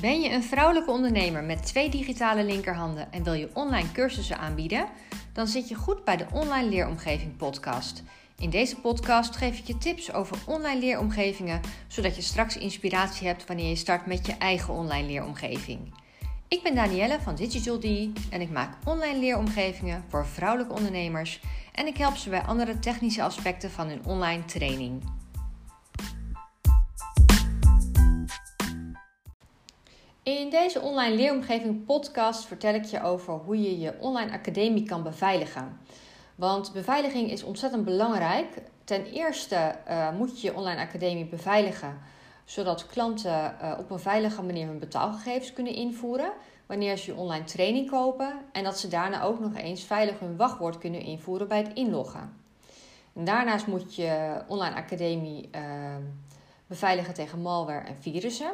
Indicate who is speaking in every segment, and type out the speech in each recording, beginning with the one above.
Speaker 1: Ben je een vrouwelijke ondernemer met twee digitale linkerhanden en wil je online cursussen aanbieden? Dan zit je goed bij de Online Leeromgeving podcast. In deze podcast geef ik je tips over online leeromgevingen, zodat je straks inspiratie hebt wanneer je start met je eigen online leeromgeving. Ik ben Danielle van Digital D en ik maak online leeromgevingen voor vrouwelijke ondernemers en ik help ze bij andere technische aspecten van hun online training. In deze online leeromgeving podcast vertel ik je over hoe je je online academie kan beveiligen. Want beveiliging is ontzettend belangrijk. Ten eerste uh, moet je je online academie beveiligen, zodat klanten uh, op een veilige manier hun betaalgegevens kunnen invoeren wanneer ze je online training kopen en dat ze daarna ook nog eens veilig hun wachtwoord kunnen invoeren bij het inloggen. En daarnaast moet je online academie uh, beveiligen tegen malware en virussen.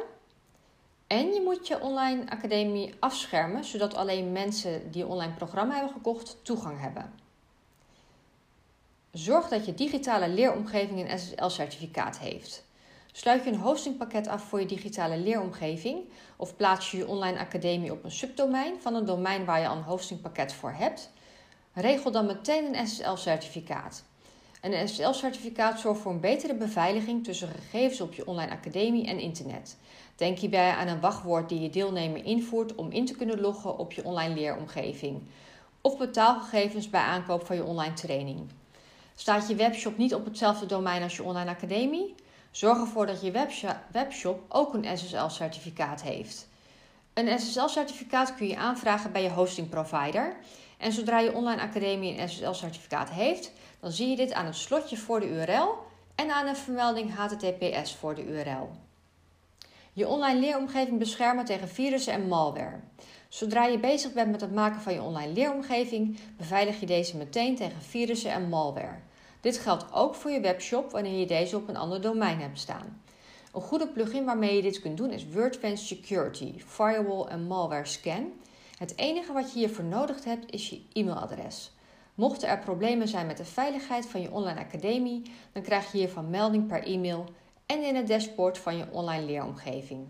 Speaker 1: En je moet je online academie afschermen, zodat alleen mensen die een online programma hebben gekocht toegang hebben. Zorg dat je digitale leeromgeving een SSL-certificaat heeft. Sluit je een hostingpakket af voor je digitale leeromgeving of plaats je je online academie op een subdomein van een domein waar je al een hostingpakket voor hebt, regel dan meteen een SSL-certificaat. Een SSL-certificaat zorgt voor een betere beveiliging tussen gegevens op je online academie en internet. Denk hierbij aan een wachtwoord die je deelnemer invoert om in te kunnen loggen op je online leeromgeving. Of betaalgegevens bij aankoop van je online training. Staat je webshop niet op hetzelfde domein als je online academie? Zorg ervoor dat je webshop ook een SSL-certificaat heeft. Een SSL-certificaat kun je aanvragen bij je hosting provider. En zodra je online academie een SSL-certificaat heeft, dan zie je dit aan het slotje voor de URL en aan een vermelding HTTPS voor de URL. Je online leeromgeving beschermen tegen virussen en malware. Zodra je bezig bent met het maken van je online leeromgeving, beveilig je deze meteen tegen virussen en malware. Dit geldt ook voor je webshop wanneer je deze op een ander domein hebt staan. Een goede plugin waarmee je dit kunt doen is WordFence Security, Firewall en Malware Scan. Het enige wat je hiervoor nodig hebt is je e-mailadres. Mochten er problemen zijn met de veiligheid van je online academie, dan krijg je hiervan melding per e-mail en in het dashboard van je online leeromgeving.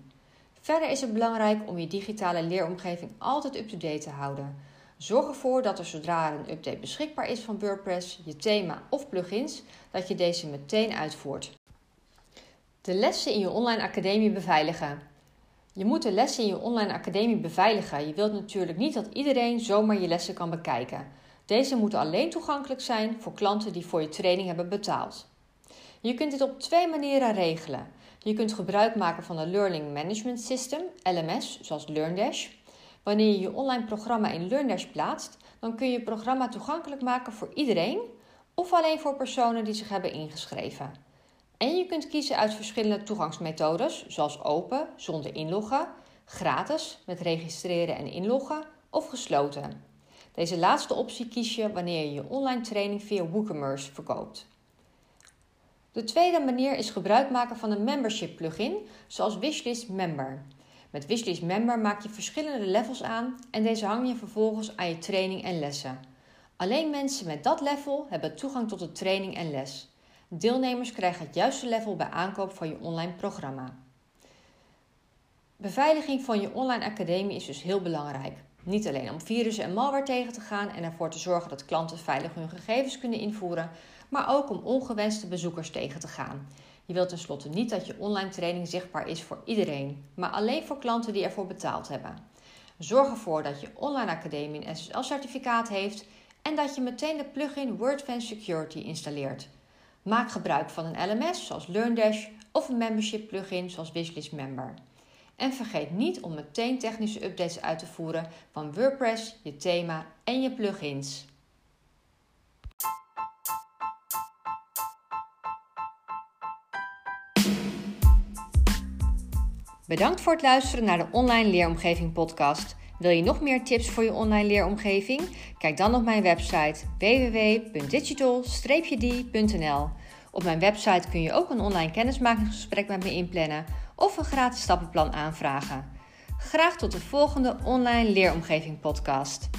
Speaker 1: Verder is het belangrijk om je digitale leeromgeving altijd up-to-date te houden. Zorg ervoor dat er zodra een update beschikbaar is van WordPress, je thema of plugins, dat je deze meteen uitvoert. De lessen in je online academie beveiligen. Je moet de lessen in je online academie beveiligen. Je wilt natuurlijk niet dat iedereen zomaar je lessen kan bekijken. Deze moeten alleen toegankelijk zijn voor klanten die voor je training hebben betaald. Je kunt dit op twee manieren regelen. Je kunt gebruik maken van een Learning Management System, LMS, zoals LearnDash. Wanneer je je online programma in LearnDash plaatst, dan kun je het programma toegankelijk maken voor iedereen of alleen voor personen die zich hebben ingeschreven. En je kunt kiezen uit verschillende toegangsmethodes, zoals open, zonder inloggen, gratis, met registreren en inloggen of gesloten. Deze laatste optie kies je wanneer je je online training via WooCommerce verkoopt. De tweede manier is gebruik maken van een membership plugin, zoals Wishlist Member. Met Wishlist Member maak je verschillende levels aan en deze hang je vervolgens aan je training en lessen. Alleen mensen met dat level hebben toegang tot de training en les. Deelnemers krijgen het juiste level bij aankoop van je online programma. Beveiliging van je online academie is dus heel belangrijk. Niet alleen om virussen en malware tegen te gaan en ervoor te zorgen dat klanten veilig hun gegevens kunnen invoeren, maar ook om ongewenste bezoekers tegen te gaan. Je wilt tenslotte niet dat je online training zichtbaar is voor iedereen, maar alleen voor klanten die ervoor betaald hebben. Zorg ervoor dat je online academie een SSL-certificaat heeft en dat je meteen de plugin WordFence Security installeert. Maak gebruik van een LMS zoals LearnDash of een membership plugin zoals Wishlist Member. En vergeet niet om meteen technische updates uit te voeren van WordPress, je thema en je plugins. Bedankt voor het luisteren naar de Online Leeromgeving podcast. Wil je nog meer tips voor je online leeromgeving? Kijk dan op mijn website www.digital-d.nl. Op mijn website kun je ook een online kennismakingsgesprek met me inplannen of een gratis stappenplan aanvragen. Graag tot de volgende Online Leeromgeving podcast.